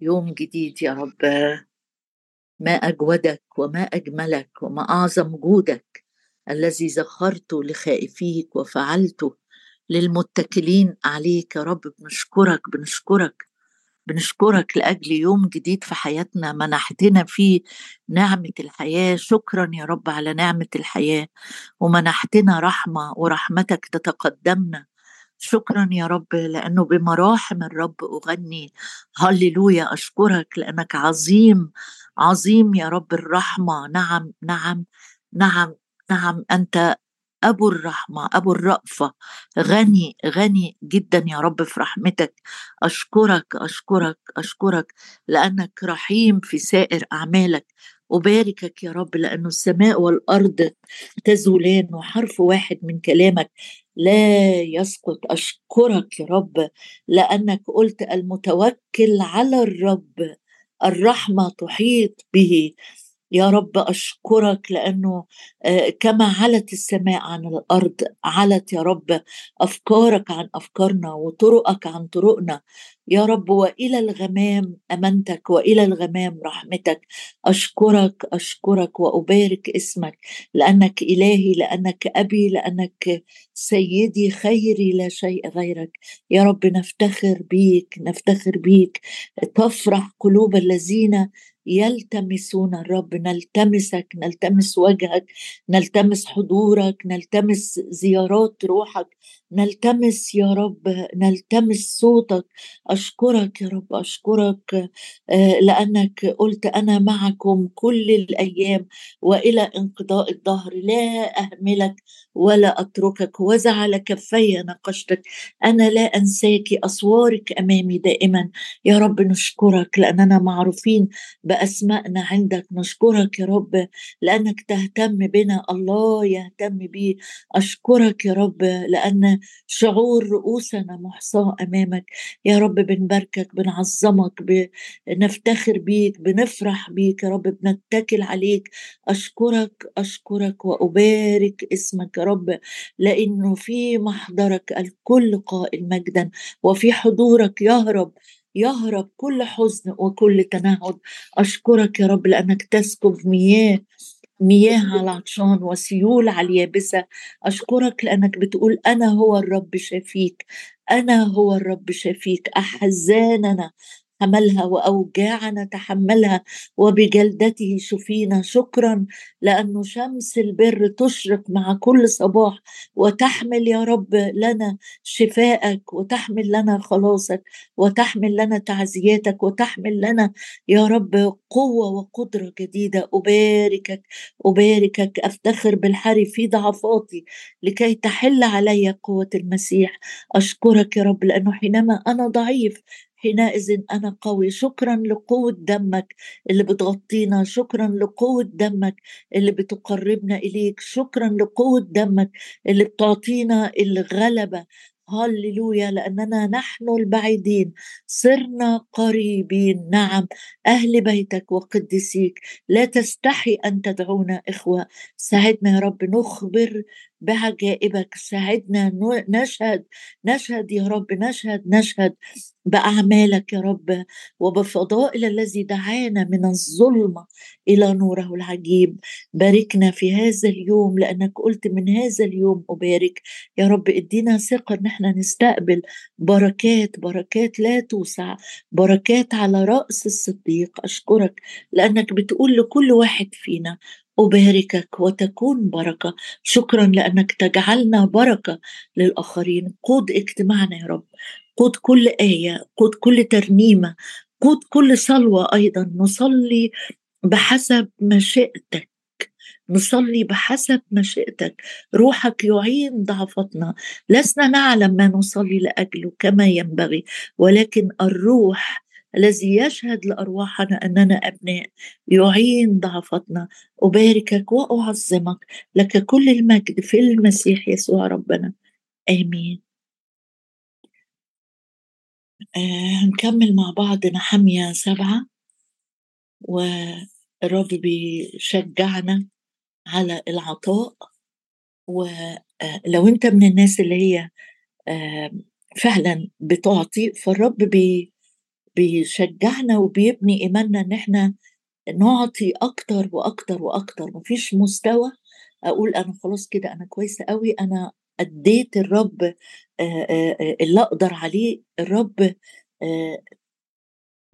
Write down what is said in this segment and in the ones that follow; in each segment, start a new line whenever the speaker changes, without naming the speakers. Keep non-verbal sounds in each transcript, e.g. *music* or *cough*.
يوم جديد يا رب. ما أجودك وما أجملك وما أعظم جودك الذي زخرته لخائفيك وفعلته للمتكلين عليك يا رب. بنشكرك بنشكرك بنشكرك لأجل يوم جديد في حياتنا. منحتنا فيه نعمة الحياة. شكرا يا رب على نعمة الحياة. ومنحتنا رحمة ورحمتك تتقدمنا. شكرا يا رب لأنه بمراحم الرب أغني. هللويا أشكرك لأنك عظيم عظيم يا رب الرحمة. نعم نعم نعم نعم أنت أبو الرحمة أبو الرأفة. غني غني جدا يا رب في رحمتك. أشكرك أشكرك أشكرك لأنك رحيم في سائر أعمالك. أباركك يا رب لأن السماء والأرض تزولان وحرف واحد من كلامك لا يسقط. أشكرك يا رب لأنك قلت المتوكل على الرب الرحمة تحيط به. يا رب أشكرك لأنه آه، كما علت السماء عن الأرض علت يا رب أفكارك عن أفكارنا وطرقك عن طرقنا. يا رب وإلى الغمام أمنتك وإلى الغمام رحمتك. أشكرك أشكرك وأبارك اسمك لأنك إلهي لأنك أبي لأنك سيدي خيري لا شيء غيرك. يا رب نفتخر بيك نفتخر بيك. تفرح قلوب الذين يلتمسون الرب. نلتمسك نلتمس وجهك نلتمس حضورك نلتمس زيارات روحك. نلتمس يا رب نلتمس صوتك. أشكرك يا رب أشكرك آه، لأنك قلت أنا معكم كل الأيام وإلى انقضاء الدهر. لا أهملك ولا أتركك وزع كفي نقشتك. أنا لا أنساك أسوارك أمامي دائما. يا رب نشكرك لأننا معروفين بأسمائنا عندك. نشكرك يا رب لأنك تهتم بنا. الله يهتم بي. أشكرك يا رب لأن شعور رؤوسنا محصاة أمامك. يا رب بنباركك بنعظمك بنفتخر بيك بنفرح بيك. يا رب بنتكل عليك. أشكرك أشكرك وأبارك اسمك يا رب لأنه في محضرك الكل قائل مجدا وفي حضورك يهرب يهرب كل حزن وكل تنهد أشكرك يا رب لأنك تسكب مياه مياه على العطشان وسيول على اليابسة. أشكرك لأنك بتقول أنا هو الرب شافيك أنا هو الرب شافيك. أحزاننا حملها وأوجاعنا تحملها وبجلدته شفينا شكرا لأنه شمس البر تشرق مع كل صباح وتحمل يا رب لنا شفاءك وتحمل لنا خلاصك وتحمل لنا تعزياتك وتحمل لنا يا رب قوة وقدرة جديدة. أباركك أباركك أفتخر بالحري في ضعفاتي لكي تحل علي قوة المسيح. أشكرك يا رب لأنه حينما أنا ضعيف حينئذ أنا قوي. شكرا لقوة دمك اللي بتغطينا شكرا لقوة دمك اللي بتقربنا إليك شكرا لقوة دمك اللي بتعطينا الغلبة. هللويا لأننا نحن البعيدين. صرنا قريبين. نعم أهل بيتك وقدسيك لا تستحي أن تدعونا إخوة. ساعدنا يا رب نخبر بعجائبك ساعدنا نشهد نشهد يا رب نشهد نشهد بأعمالك يا رب وبفضائل الذي دعانا من الظلمة إلى نوره العجيب. باركنا في هذا اليوم لأنك قلت من هذا اليوم أبارك. يا رب ادينا ثقة إن إحنا نستقبل بركات بركات لا توسع بركات على رأس الصديق. أشكرك لأنك بتقول لكل واحد فينا أباركك وتكون بركة. شكرا لأنك تجعلنا بركة للآخرين. قود اجتماعنا يا رب. قود كل آية قود كل ترنيمة قود كل صلوة أيضا. نصلي بحسب مشيئتك. نصلي بحسب مشيئتك. روحك يعين ضعفتنا لسنا نعلم ما نصلي لأجله كما ينبغي ولكن الروح الذي يشهد لأرواحنا أننا أبناء يعين ضعفتنا أباركك وأعظمك لك كل المجد في المسيح يسوع ربنا. آمين. آه هنكمل مع بعض نحمية سبعة. والرب بيشجعنا على العطاء. ولو أنت من الناس اللي هي آه فعلا بتعطي فالرب بي بيشجعنا وبيبني إيماننا إن إحنا نعطي أكتر وأكتر وأكتر. مفيش مستوى. أقول أنا خلاص كده أنا كويسة قوي أنا أديت الرب اللي أقدر عليه. الرب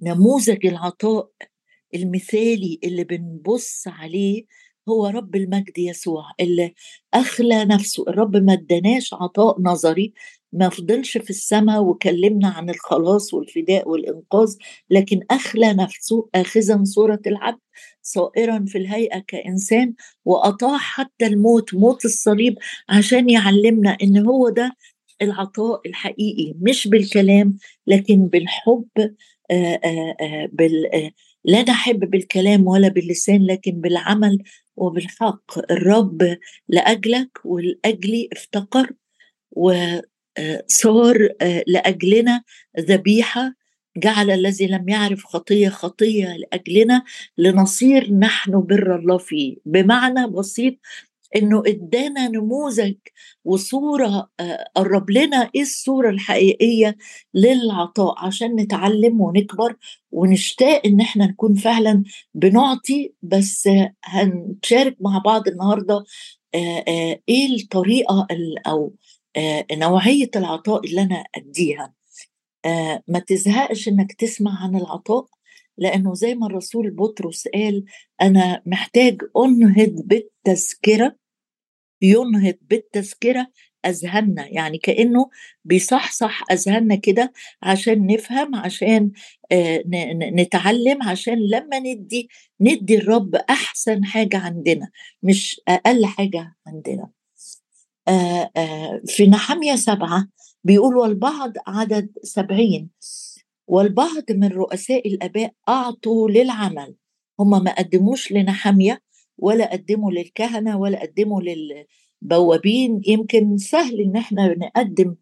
نموذج العطاء المثالي اللي بنبص عليه هو رب المجد يسوع اللي أخلى نفسه. الرب ما اداناش عطاء نظري. ما فضلش في السماء وكلمنا عن الخلاص والفداء والإنقاذ لكن أخلى نفسه اخذا صورة العبد صائرا في الهيئة كإنسان وأطاع حتى الموت موت الصليب عشان يعلمنا إن هو ده العطاء الحقيقي مش بالكلام لكن بالحب آآ آآ بال لا نحب بالكلام ولا باللسان لكن بالعمل وبالحق. الرب لأجلك ولأجلي افتقر وصار لأجلنا ذبيحة جعل الذي لم يعرف خطية خطية لأجلنا لنصير نحن بر الله فيه. بمعنى بسيط إنه إدانا نموذج وصورة قرب لنا إيه الصورة الحقيقية للعطاء عشان نتعلم ونكبر ونشتاق إن إحنا نكون فعلا بنعطي بس هنشارك مع بعض النهارده إيه الطريقة أو نوعية العطاء اللي أنا أديها. ما تزهقش إنك تسمع عن العطاء لأنه زي ما الرسول بطرس قال أنا محتاج أنهض بالتذكرة ينهض بالتذكرة أذهاننا. يعني كأنه بيصحصح أذهاننا كده عشان نفهم عشان نتعلم عشان لما ندي ندي الرب أحسن حاجة عندنا مش أقل حاجة عندنا. في نحمية سبعة بيقول والبعض عدد سبعين والبعض من رؤساء الآباء أعطوا للعمل. هم ما قدموش لنحمية ولا قدموا للكهنة ولا قدموا للبوابين. يمكن سهل إن إحنا نقدم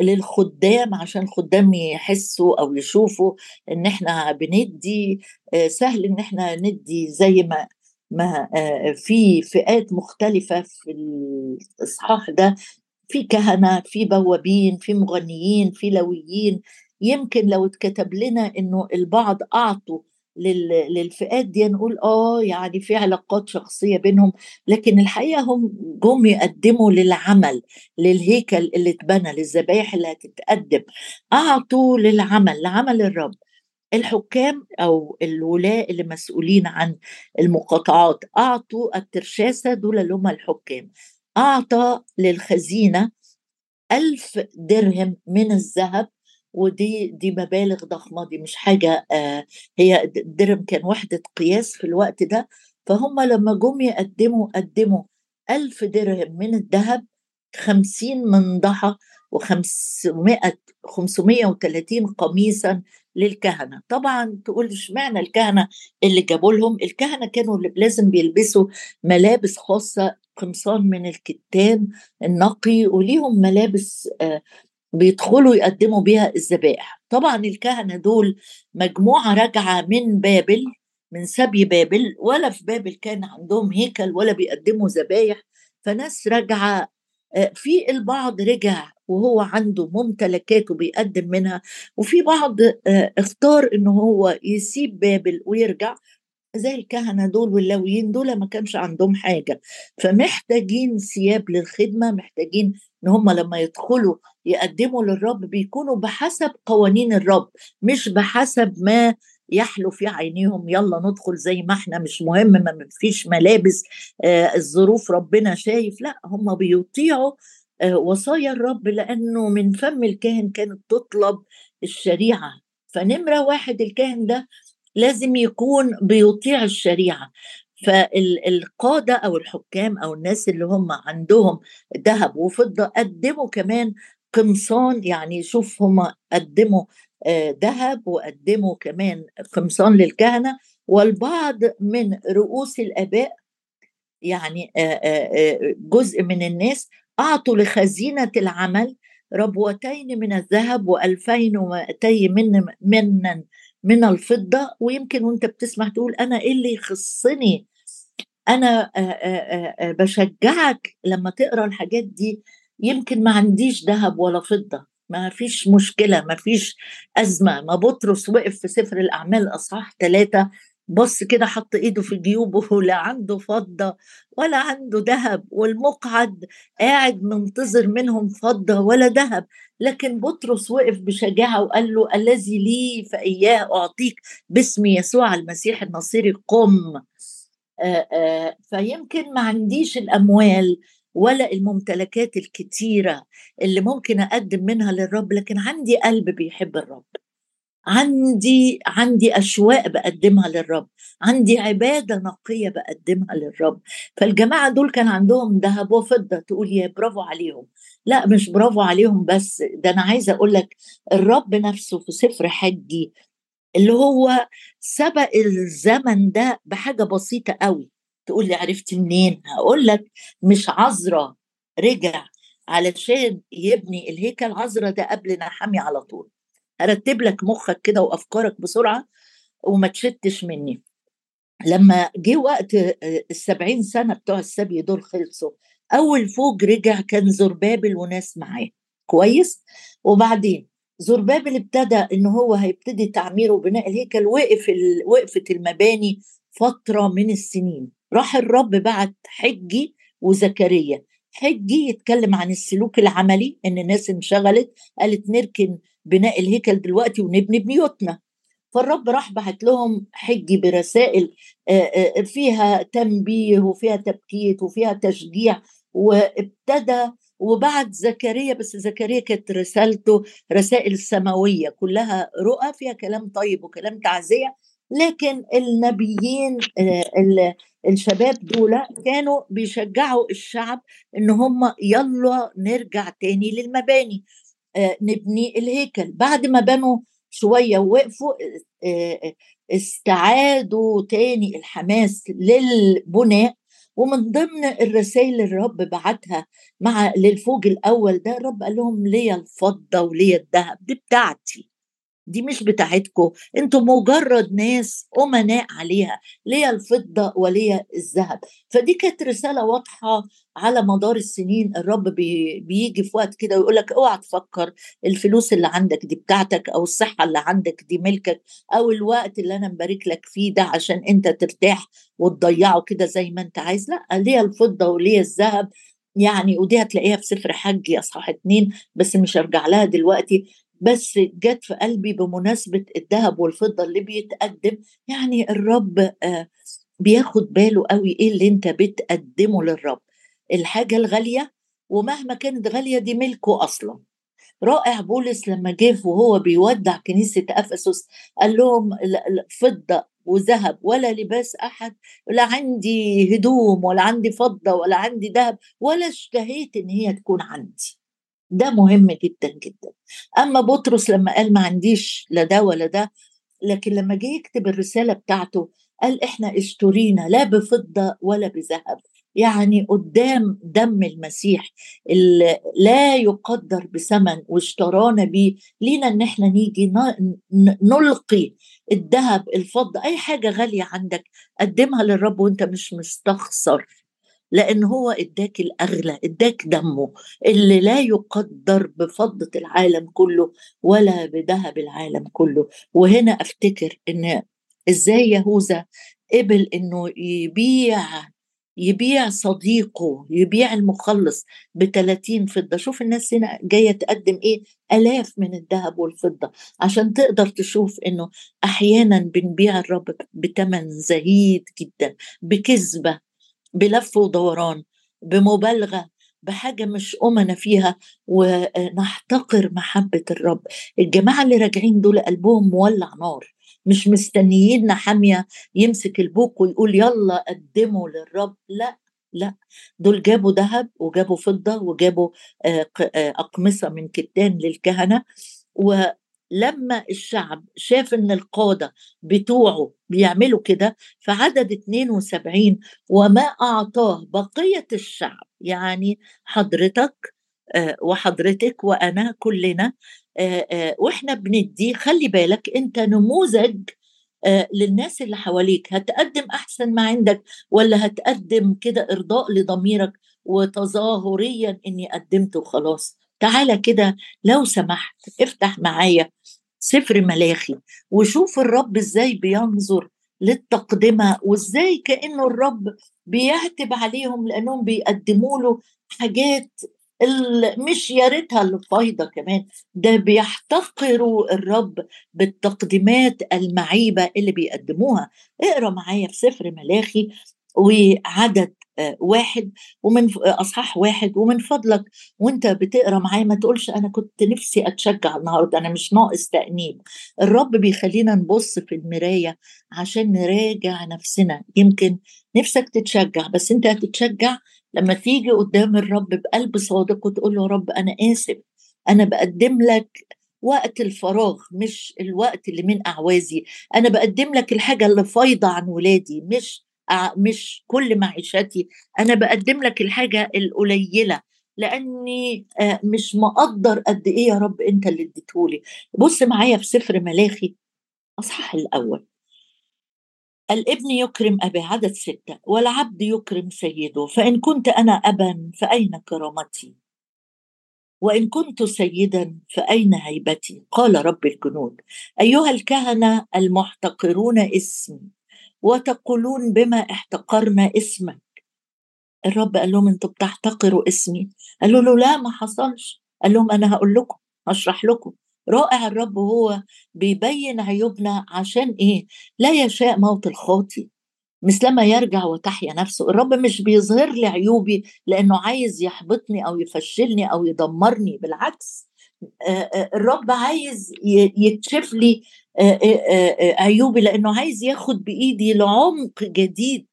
للخدام عشان الخدام يحسوا أو يشوفوا إن إحنا بندي سهل إن إحنا ندي زي ما ما في فئات مختلفة في الإصحاح ده. في كهنة في بوابين في مغنيين في لويين. يمكن لو اتكتب لنا إنه البعض أعطوا للفئات دي نقول آه يعني في علاقات شخصية بينهم. لكن الحقيقة هم جم يقدموا للعمل للهيكل اللي اتبنى للذبائح اللي هتتقدم. أعطوا للعمل لعمل الرب. الحكام أو الولاة اللي مسؤولين عن المقاطعات أعطوا الترشاسة دول اللي هم الحكام. أعطى للخزينة ألف درهم من الذهب ودي دي مبالغ ضخمة دي مش حاجة آه هي الدرهم كان وحدة قياس في الوقت ده. فهم لما جم يقدموا قدموا ألف درهم من الذهب خمسين منضحة وخمسمائة خمسمائة وثلاثين قميصا للكهنة. طبعا تقول اشمعنى الكهنة اللي جابوا لهم. الكهنة كانوا لازم بيلبسوا ملابس خاصة قمصان من الكتان النقي وليهم ملابس آه بيدخلوا يقدموا بيها الذبائح. طبعا الكهنة دول مجموعة راجعة من بابل من سبي بابل ولا في بابل كان عندهم هيكل ولا بيقدموا ذبايح. فناس راجعة في البعض رجع وهو عنده ممتلكات وبيقدم منها. وفي بعض اختار انه هو يسيب بابل ويرجع زي الكهنة دول واللاويين دول ما كانش عندهم حاجة. فمحتاجين ثياب للخدمة محتاجين إن هم لما يدخلوا يقدموا للرب بيكونوا بحسب قوانين الرب مش بحسب ما يحلو في عينيهم. يلا ندخل زي ما إحنا مش مهم ما فيش ملابس آه الظروف ربنا شايف. لا هم بيطيعوا آه وصايا الرب لأنه من فم الكاهن كانت تطلب الشريعة. فنمرة واحد الكاهن ده لازم يكون بيطيع الشريعة. فالقادة أو الحكام أو الناس اللي هم عندهم ذهب وفضة قدموا كمان قمصان يعني شوف هم قدموا ذهب وقدموا كمان قمصان للكهنة. والبعض من رؤوس الآباء يعني جزء من الناس أعطوا لخزينة العمل ربوتين من الذهب وألفين ومائتي من منا من الفضة. ويمكن وأنت بتسمع تقول أنا إيه اللي يخصني؟ أنا بشجعك لما تقرأ الحاجات دي. يمكن ما عنديش ذهب ولا فضة. ما فيش مشكلة ما فيش أزمة. ما بطرس وقف في سفر الأعمال أصحاح ثلاثة بص كده حط ايده في جيوبه *laughs* لا عنده فضة ولا عنده ذهب والمقعد قاعد منتظر منهم فضة ولا ذهب. لكن بطرس وقف بشجاعة وقال له الذي لي فإياه أعطيك باسم يسوع المسيح النصيري قم. آآ آآ فيمكن ما عنديش الأموال ولا الممتلكات الكتيرة اللي ممكن أقدم منها للرب لكن عندي قلب بيحب الرب. عندي عندي أشواق بقدمها للرب عندي عبادة نقية بقدمها للرب. فالجماعة دول كان عندهم ذهب وفضة تقول يا برافو عليهم. لا مش برافو عليهم بس ده أنا عايزة أقول لك الرب نفسه في سفر حجي اللي هو سبق الزمن ده بحاجة بسيطة قوي. تقول لي عرفتي منين؟ هقول لك مش عذرة رجع علشان يبني الهيكل. عذرة ده قبل نحامي على طول. هرتب لك مخك كده وافكارك بسرعة وما تشتش مني. لما جه وقت السبعين سنة بتوع السبي دول خلصوا أول فوج رجع كان زربابل وناس معاه. كويس؟ وبعدين زربابل ابتدى إن هو هيبتدي تعمير وبناء الهيكل وقف ال... وقفت المباني فترة من السنين. راح الرب بعت حجي وزكريا. حجي يتكلم عن السلوك العملي إن الناس انشغلت قالت نركن بناء الهيكل دلوقتي ونبني بيوتنا. فالرب راح بعت لهم حجي برسائل فيها تنبيه وفيها تبكيت وفيها تشجيع وابتدى وبعد زكريا بس زكريا كانت رسالته رسائل سماوية كلها رؤى فيها كلام طيب وكلام تعزية. لكن النبيين الشباب دول كانوا بيشجعوا الشعب إن هم يلا نرجع تاني للمباني. آه، نبني الهيكل. بعد ما بنوا شوية ووقفوا آه، آه، استعادوا تاني الحماس للبناء ومن ضمن الرسائل اللي الرب بعتها مع للفوج الأول ده الرب قال لهم ليا الفضة وليا الذهب. دي بتاعتي. دي مش بتاعتكم أنتوا مجرد ناس أمناء عليها ليا الفضة وليا الذهب. فدي كانت رسالة واضحة على مدار السنين. الرب بي بيجي في وقت كده ويقول لك اوعى تفكر الفلوس اللي عندك دي بتاعتك أو الصحة اللي عندك دي ملكك أو الوقت اللي أنا مبارك لك فيه ده عشان أنت ترتاح وتضيعه كده زي ما أنت عايز. لا ليا الفضة وليا الذهب. يعني ودي هتلاقيها في سفر حج اصحاح اتنين بس مش هرجع لها دلوقتي. بس جت في قلبي بمناسبة الذهب والفضة اللي بيتقدم. يعني الرب آه، بياخد باله قوي إيه اللي أنت بتقدمه للرب. الحاجة الغالية ومهما كانت غالية دي ملكه أصلا. رائع بولس لما جه وهو بيودع كنيسة أفسس قال لهم فضة وذهب ولا لباس أحد لا عندي هدوم ولا عندي فضة ولا عندي ذهب ولا اشتهيت إن هي تكون عندي. ده مهم جدا جدا. أما بطرس لما قال ما عنديش لا ده ولا ده لكن لما جه يكتب الرسالة بتاعته قال إحنا اشترينا لا بفضة ولا بذهب. يعني قدام دم المسيح اللي لا يقدر بثمن واشترانا بيه. لينا إن إحنا نيجي نلقي الذهب الفضة. أي حاجة غالية عندك قدمها للرب وأنت مش مستخسر. لأن هو إداك الأغلى إداك دمه اللي لا يقدر بفضة العالم كله ولا بذهب العالم كله. وهنا أفتكر إن إزاي يهوذا قبل إنه يبيع يبيع صديقه يبيع المخلص ب 30 فضة. شوف الناس هنا جاية تقدم إيه؟ آلاف من الذهب والفضة. عشان تقدر تشوف إنه أحيانا بنبيع الرب بثمن زهيد جدا بكذبة. بلف ودوران بمبالغة بحاجة مش امنا فيها ونحتقر محبة الرب. الجماعة اللي راجعين دول قلبهم مولع نار مش مستنيين حاميه يمسك البوك ويقول يلا قدموا للرب. لا لا. دول جابوا ذهب وجابوا فضة وجابوا آه، آه، أقمصة من كتان للكهنة لما الشعب شاف إن القادة بتوعه بيعملوا كده فعدد 72 وما أعطاه بقية الشعب. يعني حضرتك آه، وحضرتك وأنا كلنا آه، آه، وإحنا بندي خلي بالك أنت نموذج للناس اللي حواليك. هتقدم أحسن ما عندك ولا هتقدم كده إرضاء لضميرك وتظاهريا إني قدمت وخلاص؟ تعالى كده لو سمحت افتح معايا سفر ملاخي. وشوف الرب إزاي بينظر للتقدمة وإزاي كأنه الرب بيعتب عليهم لأنهم بيقدموا له حاجات مش يا ريتها الفايضة كمان ده بيحتقروا الرب بالتقديمات المعيبة اللي بيقدموها. اقرأ معايا في سفر ملاخي وعدد واحد ومن أصحاح واحد ومن فضلك وانت بتقرأ معايا ما تقولش أنا كنت نفسي أتشجع النهارده أنا مش ناقص تأنيب. الرب بيخلينا نبص في المراية عشان نراجع نفسنا. يمكن نفسك تتشجع بس أنت هتتشجع لما تيجي قدام الرب بقلب صادق وتقول له رب أنا آسف أنا بقدم لك وقت الفراغ مش الوقت اللي من أعوازي. أنا بقدم لك الحاجة اللي فايضة عن ولادي مش مش كل معيشتي. أنا بقدم لك الحاجة القليلة لأني مش مقدر قد إيه يا رب أنت اللي اديتهولي بص معايا في سفر ملاخي أصحاح الأول. الابن يكرم أبي عدد ستة والعبد يكرم سيده فإن كنت أنا أبا فأين كرامتي؟ وإن كنت سيدا فأين هيبتي؟ قال رب الجنود. أيها الكهنة المحتقرون اسمي وتقولون بما احتقرنا اسمك. الرب قال لهم أنتوا بتحتقروا اسمي. قالوا له لا ما حصلش. قال لهم أنا هقول لكم هشرح لكم. رائع الرب هو بيبين عيوبنا عشان إيه؟ لا يشاء موت الخاطي. مثلما يرجع وتحيا نفسه. الرب مش بيظهر لي عيوبي لأنه عايز يحبطني أو يفشلني أو يدمرني. بالعكس الرب عايز يكشف لي عيوبي لأنه عايز ياخد بإيدي لعمق جديد.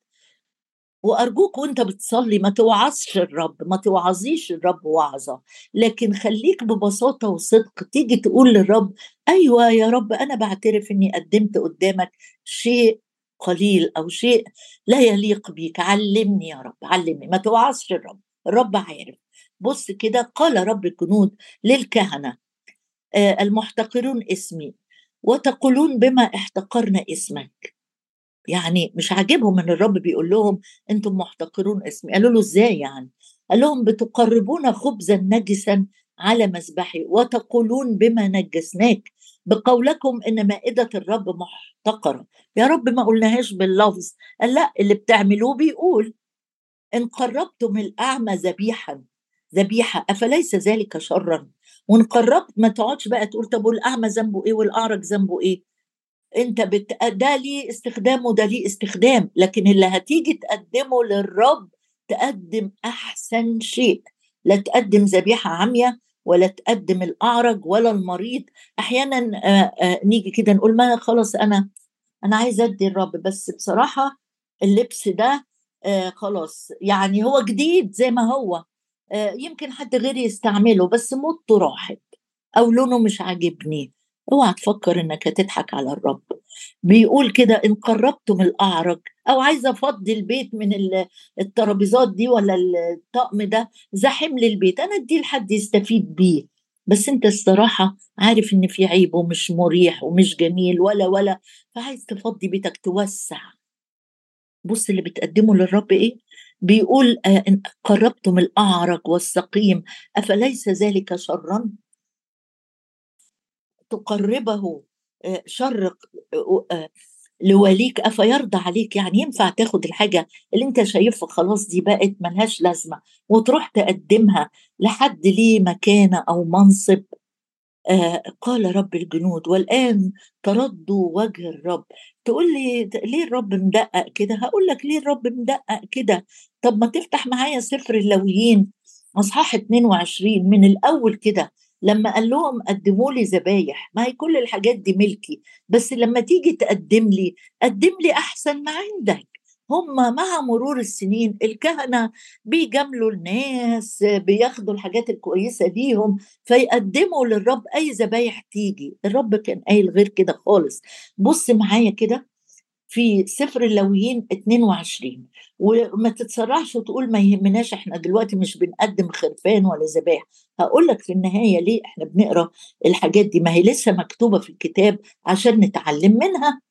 وأرجوك وأنت بتصلي ما توعظش الرب ما توعظيش الرب وعظة. لكن خليك ببساطة وصدق تيجي تقول للرب أيوه يا رب أنا بعترف إني قدمت قدامك شيء قليل أو شيء لا يليق بيك. علمني يا رب علمني. ما توعظش الرب الرب عارف. بص كده قال رب الجنود للكهنة آه المحتقرون اسمي. وتقولون بما احتقرنا اسمك. يعني مش عاجبهم إن الرب بيقول لهم أنتم محتقرون اسمي. قالوا له إزاي يعني؟ قال لهم بتقربون خبزا نجسا على مذبحي وتقولون بما نجسناك. بقولكم إن مائدة الرب محتقرة. يا رب ما قلناهاش باللفظ. قال لا اللي بتعملوه بيقول. إن قربتم الأعمى ذبيحا ذبيحة أفليس ذلك شرا؟ وإن قربت ما تقعدش بقى تقول طب والأعمى ذنبه إيه والاعرج ذنبه إيه؟ أنت بت... ده ليه استخدام وده ليه استخدام لكن اللي هتيجي تقدمه للرب تقدم أحسن شيء. لا تقدم ذبيحة عمية ولا تقدم الأعرج ولا المريض. أحيانا نيجي كده نقول ما خلاص أنا أنا عايز أدي الرب. بس بصراحة اللبس ده خلاص يعني هو جديد زي ما هو. يمكن حد غيري يستعمله بس موته راحت أو لونه مش عاجبني. اوعى تفكر إنك هتضحك على الرب. بيقول كده إن قربتم الأعرج أو عايزه أفضي البيت من الترابيزات دي ولا الطقم ده زحم لي البيت. أنا أديه لحد يستفيد بيه. بس أنت الصراحة عارف إن في عيب ومش مريح ومش جميل ولا ولا فعايز تفضي بيتك توسع. بص اللي بتقدمه للرب إيه؟ بيقول آه قربتم الاعرج والسقيم أفليس ذلك شرا؟ تقربه شر لوليك أفيرضى عليك؟ يعني ينفع تاخد الحاجة اللي أنت شايفها خلاص دي بقت ملهاش لازمة وتروح تقدمها لحد ليه مكانة أو منصب؟ آه قال رب الجنود والآن تردوا وجه الرب. تقول لي ليه الرب مدقق كده؟ هقول لك ليه الرب مدقق كده. طب ما تفتح معايا سفر اللويين اصحاح 22 من الأول كده لما قال لهم قدموا لي ذبايح. ما هي كل الحاجات دي ملكي بس لما تيجي تقدم لي قدم لي أحسن ما عندك. هم مع مرور السنين الكهنة بيجاملوا الناس بياخدوا الحاجات الكويسة ليهم فيقدموا للرب أي ذبايح تيجي. الرب كان قايل غير كده خالص. بص معايا كده في سفر اللويين 22 وما تتسرعش وتقول ما يهمناش إحنا دلوقتي مش بنقدم خرفان ولا ذبائح هقول لك في النهاية ليه إحنا بنقرأ الحاجات دي؟ ما هي لسه مكتوبة في الكتاب عشان نتعلم منها.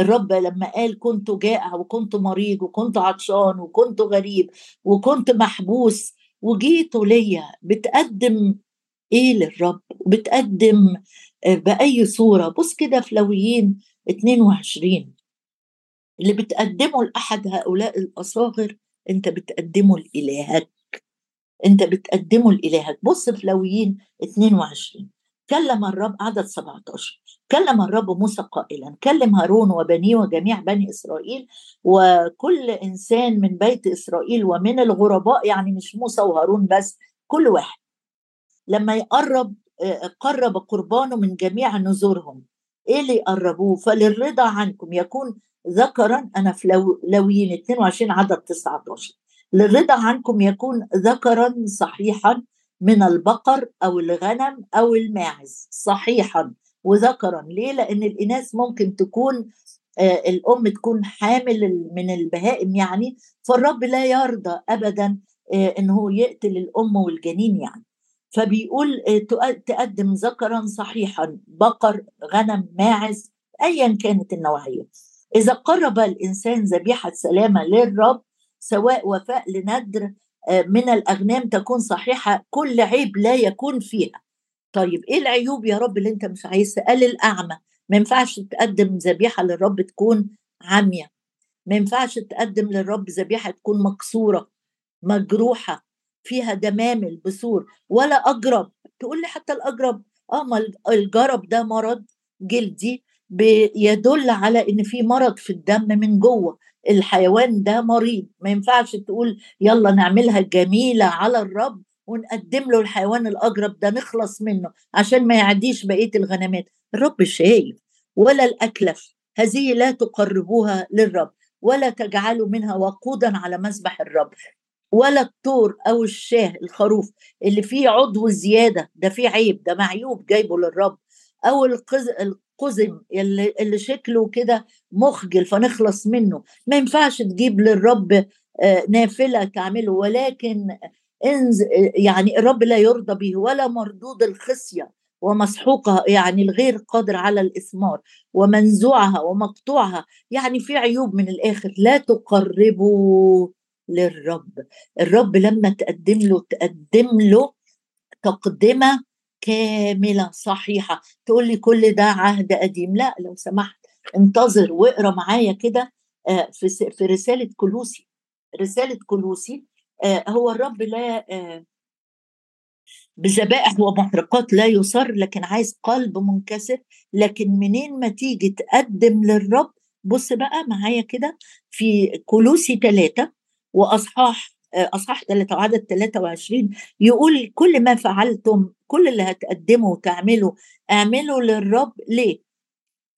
الرب لما قال كنت جائع وكنت مريض وكنت عطشان وكنت غريب وكنت محبوس وجيتوا ليا بتقدم إيه للرب؟ وبتقدم آه، بأي صورة؟ بص كده في لويين 22 اللي بتقدمه لأحد هؤلاء الأصاغر أنت بتقدمه لإلهك. أنت بتقدمه لإلهك. بص في لويين 22 كلم الرب عدد 17 كلم الرب موسى قائلا كلم هارون وبنيه وجميع بني إسرائيل وكل إنسان من بيت إسرائيل ومن الغرباء. يعني مش موسى وهارون بس كل واحد. لما يقرب قرب قربانه من جميع نذورهم إيه اللي يقربوه؟ فللرضا عنكم يكون ذكرا. أنا في لو لويين 22 عدد 19 للرضا عنكم يكون ذكرا صحيحا من البقر أو الغنم أو الماعز. صحيحا. وذكرا. ليه؟ لأن الإناث ممكن تكون آه الأم تكون حامل من البهائم يعني فالرب لا يرضى ابدا آه انه يقتل الأم والجنين يعني. فبيقول آه تقدم ذكرا صحيحا بقر غنم ماعز ايا كانت النوعية. إذا قرب الإنسان ذبيحة سلامة للرب سواء وفاء لندر من الأغنام تكون صحيحة كل عيب لا يكون فيها. طيب إيه العيوب يا رب اللي أنت مش عايزها؟ قال الأعمى. ما ينفعش تقدم ذبيحة للرب تكون عامية. ما ينفعش تقدم للرب ذبيحة تكون مكسورة مجروحة فيها دمامل بثور ولا أجرب. تقول لي حتى الأجرب. آه ما الجرب ده مرض جلدي بيدل على إن في مرض في الدم من جوه. الحيوان ده مريض. ما ينفعش تقول يلا نعملها جميلة على الرب ونقدم له الحيوان الاجرب ده نخلص منه عشان ما يعديش بقية الغنمات. الرب شايف ولا الاكلف هذه لا تقربوها للرب ولا تجعلوا منها وقودا على مسبح الرب ولا الطور أو الشاه الخروف اللي فيه عضو زيادة ده فيه عيب ده معيوب جايبه للرب أو القزم اللي, شكله كده مخجل فنخلص منه. ما ينفعش تجيب للرب آه، نافلة تعمله ولكن يعني الرب لا يرضى به ولا مردود الخصية ومسحوقها يعني الغير قادر على الإثمار ومنزوعها ومقطوعها يعني في عيوب من الآخر. لا تقربوا للرب. الرب لما تقدم له تقدم له تقدمة كاملة صحيحة. تقول لي كل ده عهد قديم. لا لو سمحت انتظر واقرأ معايا كده آه، في رسالة كلوسي رسالة كلوسي هو الرب لا آه، بذبائح ومحرقات لا يصر لكن عايز قلب منكسر لكن منين ما تيجي تقدم للرب بص بقى معايا كده في كلوسي ثلاثة وأصحاح أصحاح 3 وعدد 23 يقول كل ما فعلتم كل اللي هتقدمه وتعمله اعمله للرب ليه؟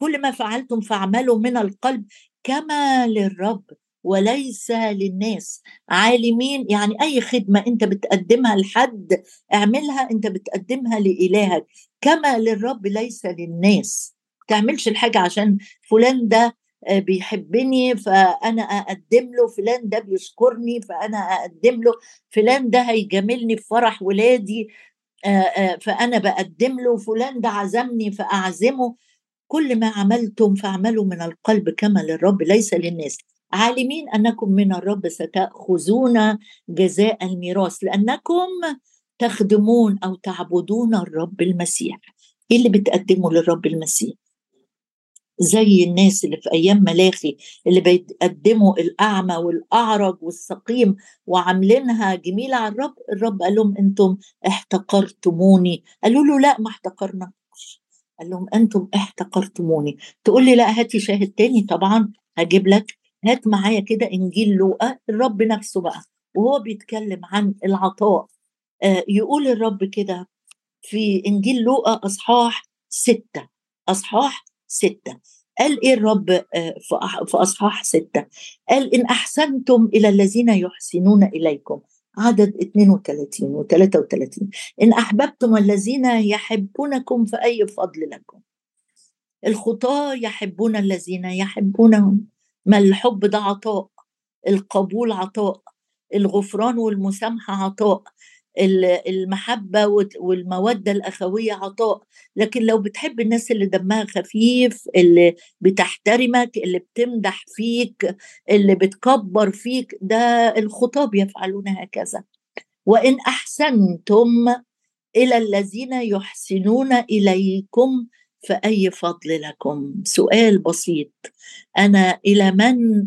كل ما فعلتم فاعملوا من القلب كما للرب وليس للناس. عالمين يعني أي خدمة أنت بتقدمها لحد اعملها أنت بتقدمها لإلهك. كما للرب ليس للناس. تعملش الحاجة عشان فلان ده آه، بيحبني فأنا أقدم له فلان ده بيشكرني فأنا أقدم له فلان ده هيجاملني في فرح ولادي آه، آه، فأنا بقدم له فلان ده عزمني فأعزمه. كل ما عملتم فاعملوا من القلب كما للرب ليس للناس. عالمين أنكم من الرب ستأخذون جزاء الميراث لأنكم تخدمون أو تعبدون الرب المسيح. إيه اللي بتقدمه للرب المسيح؟ زي الناس اللي في أيام ملاخي اللي بيقدموا الأعمى والأعرج والسقيم وعاملينها جميلة على الرب الرب قال لهم أنتم احتقرتموني. قالوا له لا ما احتقرناكش قال لهم أنتم احتقرتموني. تقول لي لا هاتي شاهد تاني طبعا هجيب لك هات معايا كده إنجيل لوقا الرب نفسه بقى وهو بيتكلم عن العطاء. آه يقول الرب كده في إنجيل لوقا أصحاح ستة أصحاح ستة. قال إيه الرب؟ آه، في أصحاح ستة. قال إن أحسنتم إلى الذين يحسنون إليكم. عدد 32 و 33 إن أحببتم الذين يحبونكم فأي فضل لكم. الخطاة يحبون الذين يحبونهم. ما الحب ده عطاء القبول عطاء الغفران والمسامحة عطاء المحبة والمودة الأخوية عطاء. لكن لو بتحب الناس اللي دمها خفيف اللي بتحترمك اللي بتمدح فيك اللي بتكبر فيك ده الخطاب يفعلون هكذا. وإن أحسنتم إلى الذين يحسنون إليكم فأي فضل لكم؟ سؤال بسيط. أنا إلى من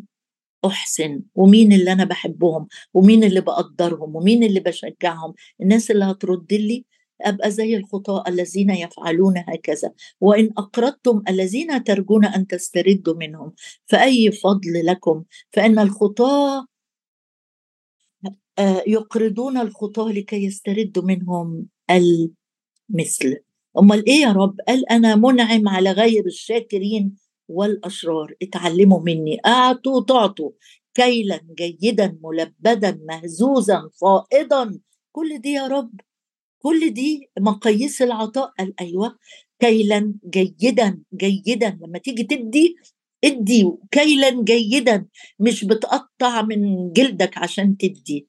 أحسن؟ ومين اللي أنا بحبهم؟ ومين اللي بقدرهم؟ ومين اللي بشجعهم؟ الناس اللي هترد لي أبقى زي الخطاة الذين يفعلون هكذا. وإن أقرضتم الذين ترجون أن تستردوا منهم. فأي فضل لكم؟ فإن الخطاة آه، يقرضون الخطاة لكي يستردوا منهم المثل. أمال إيه يا رب؟ قال أنا منعم على غير الشاكرين والأشرار. اتعلموا مني. أعطوا تعطوا. كيلا جيدا ملبدا مهزوزا فائضا. كل دي يا رب. كل دي مقاييس العطاء. قال أيوه. كيلا جيدا جيدا. لما تيجي تدي ادي. كيلا جيدا. مش بتقطع من جلدك عشان تدي.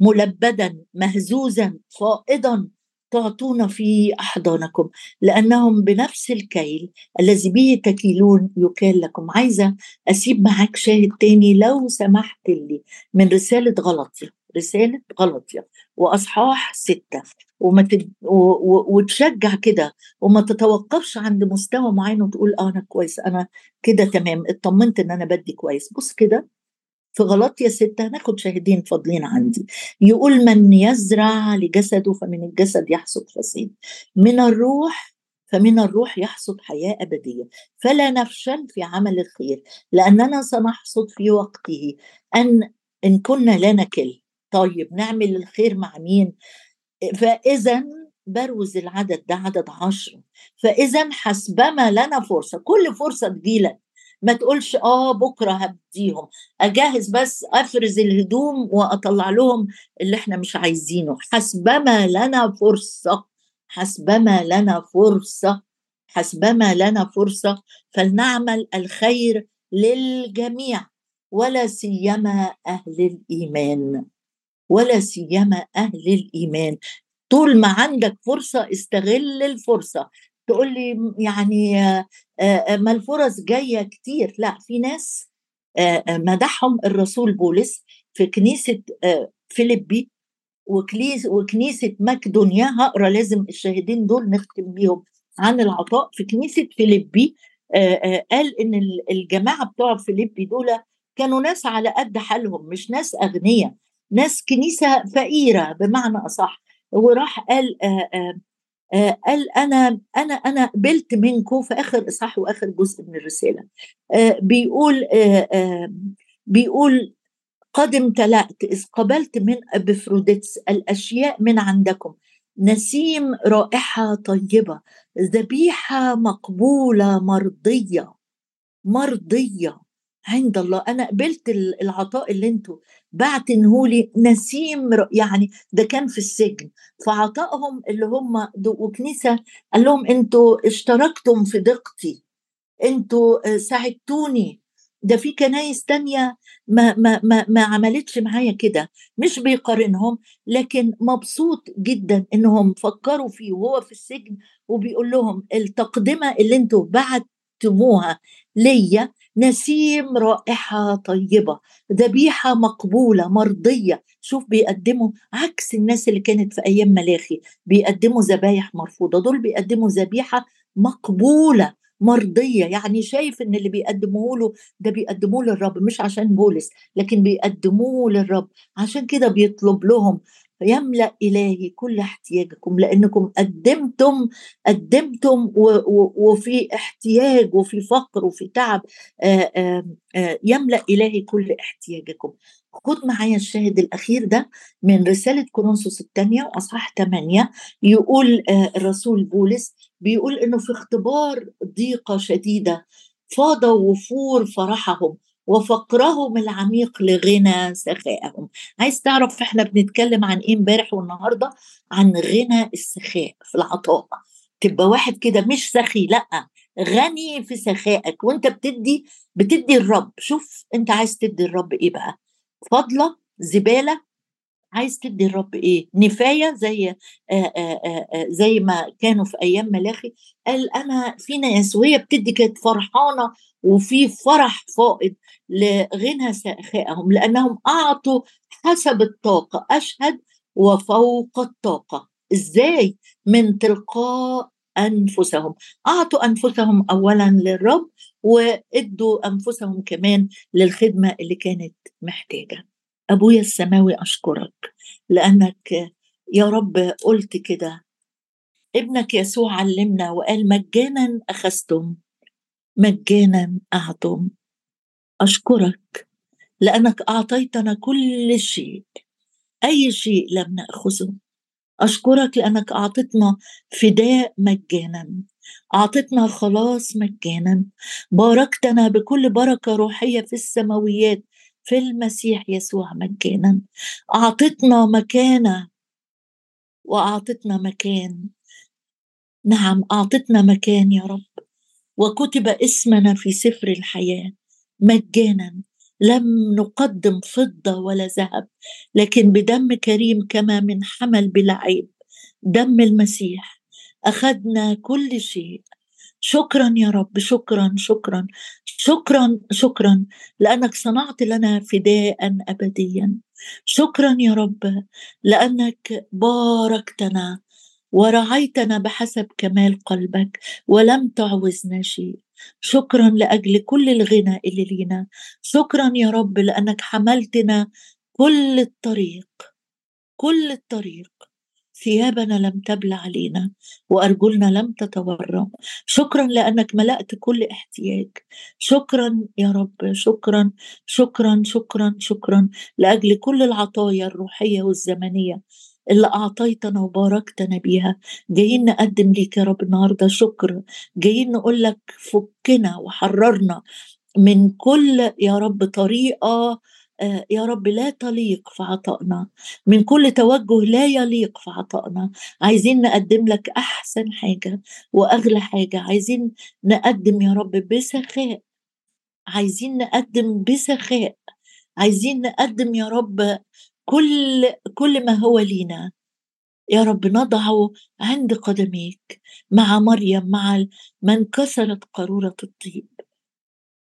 ملبدا مهزوزا فائضا. تعطون في أحضانكم لأنهم بنفس الكيل الذي به تكيلون يكال لكم. عايزة أسيب معاك شاهد تاني لو سمحت لي من رسالة غلطية. رسالة غلطية. وأصحاح ستة. وما تد... و... و... وتشجع كده. وما تتوقفش عند مستوى معين وتقول آه أنا كويس أنا كده تمام اطمنت إن أنا بدي كويس. بص كده. في غلطية ستة هناخد شاهدين فاضلين عندي. يقول من يزرع لجسده فمن الجسد يحصد فساد من الروح فمن الروح يحصد حياة أبدية. فلا نفشل في عمل الخير لأننا سنحصد في وقته. أن إن كنا لا نكل. طيب نعمل الخير مع مين؟ فإذا بروز العدد ده عدد عشرة فإذا حسبما لنا فرصة. كل فرصة تجيلك. ما تقولش آه بكرة هبديهم أجهز بس أفرز الهدوم وأطلع لهم اللي إحنا مش عايزينه. حسبما لنا فرصة. حسبما لنا فرصة. حسبما لنا فرصة. فلنعمل الخير للجميع. ولا سيما أهل الإيمان. ولا سيما أهل الإيمان. طول ما عندك فرصة استغل الفرصة. تقول لي يعني ما الفرص جاية كتير. لا في ناس مدحهم الرسول بولس في كنيسة فيليبي وكنيسة مقدونيا هقرأ لازم الشاهدين دول نختم بيهم عن العطاء. في كنيسة فيليبي قال إن الجماعة بتوع فيليبي دول كانوا ناس على قد حالهم مش ناس أغنياء ناس كنيسة فقيرة بمعنى أصح. وراح قال قال أنا أنا أنا قبلت منكم في آخر إصحاح وآخر جزء من الرسالة. آه بيقول آه بيقول قد امتلأت إذ قبلت من أبفروديتس الأشياء من عندكم. نسيم رائحة طيبة ذبيحة مقبولة مرضية مرضية. عند الله. أنا قبلت العطاء اللي أنتوا بعتنهولي نسيم يعني ده كان في السجن. فعطائهم اللي هم وكنيسة قال لهم أنتوا اشتركتم في ضيقتي أنتوا آه، ساعدتوني. ده في كنايس تانية ما, ما, ما, ما عملتش معايا كده. مش بيقارنهم لكن مبسوط جدا إنهم فكروا فيه وهو في السجن وبيقول لهم التقدمة اللي أنتوا بعتموها ليا نسيم رائحة طيبة ذبيحة مقبولة مرضية. شوف بيقدموا عكس الناس اللي كانت في أيام ملاخي. بيقدموا ذبايح مرفوضة دول بيقدموا ذبيحة مقبولة مرضية. يعني شايف إن اللي بيقدموه له ده بيقدموه للرب مش عشان بولس لكن بيقدموه للرب. عشان كده بيطلب لهم يملأ إلهي كل احتياجكم لأنكم قدمتم قدمتم وفي احتياج وفي فقر وفي تعب يملأ إلهي كل احتياجكم. خد معايا الشاهد الأخير ده من رسالة كورنثوس الثانية وأصحاح 8 يقول الرسول بولس بيقول إنه في اختبار ضيقة شديدة فاض وفور فرحهم. وفقرهم العميق لغنى سخائهم عايز تعرف إحنا بنتكلم عن إيه امبارح والنهاردة؟ عن غنى السخاء في العطاء. تبقى واحد كده مش سخي لأ غني في سخائك وانت بتدي بتدي الرب. شوف انت عايز تدي الرب إيه بقى. فضلة زبالة عايز تدي الرب إيه؟ نفاية زي آآ آآ زي ما كانوا في أيام ملاخي. قال أنا في ناس وهي بتدي كانت فرحانة وفي فرح فائض لغنى سخائهم لأنهم أعطوا حسب الطاقة أشهد وفوق الطاقة. إزاي؟ من تلقاء أنفسهم. أعطوا أنفسهم اولا للرب وإدوا أنفسهم كمان للخدمة اللي كانت محتاجة. أبويا السماوي أشكرك لأنك يا رب قلت كده. ابنك يسوع علمنا وقال مجانا أخذتم مجانا أعطم. أشكرك لأنك أعطيتنا كل شيء أي شيء لم نأخذه. أشكرك لأنك اعطتنا فداء مجانا اعطتنا خلاص مجانا. باركتنا بكل بركة روحية في السماويات في المسيح يسوع مجانا أعطتنا مكانة وأعطتنا مكان. نعم أعطتنا مكان يا رب. وكتب اسمنا في سفر الحياة مجانا. لم نقدم فضة ولا ذهب لكن بدم كريم كما من حمل بلا عيب دم المسيح. أخذنا كل شيء. شكرا يا رب شكرا شكرا. شكرا شكرا لأنك صنعت لنا فداء ابديا. شكرا يا رب لأنك باركتنا ورعيتنا بحسب كمال قلبك ولم تعوزنا شيء. شكرا لأجل كل الغنى اللي لينا. شكرا يا رب لأنك حملتنا كل الطريق كل الطريق. ثيابنا لم تبل علينا وأرجلنا لم تتورم. شكرا لأنك ملأت كل احتياج. شكرا يا رب شكرا شكرا شكرا شكرا لأجل كل العطايا الروحية والزمنية اللي أعطيتنا وباركتنا بيها. جايين نقدم ليك يا رب النهاردة شكر. جايين نقول لك فكنا وحررنا من كل يا رب طريقة يا رب لا تليق في عطائنا. من كل توجه لا يليق في عطائنا. عايزين نقدم لك أحسن حاجة وأغلى حاجة. عايزين نقدم يا رب بسخاء. عايزين نقدم بسخاء. عايزين نقدم يا رب كل كل ما هو لينا. يا رب نضعه عند قدميك مع مريم مع من كسرت قارورة الطيب.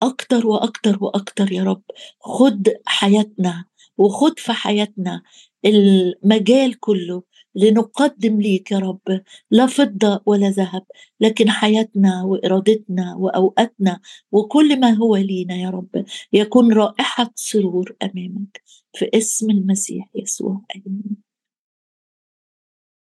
أكتر وأكتر وأكتر يا رب. خد حياتنا وخد في حياتنا المجال كله لنقدم ليك يا رب. لا فضة ولا ذهب لكن حياتنا وإرادتنا وأوقاتنا وكل ما هو لينا يا رب. يكون رائحة سرور أمامك. في اسم المسيح يسوع آمين.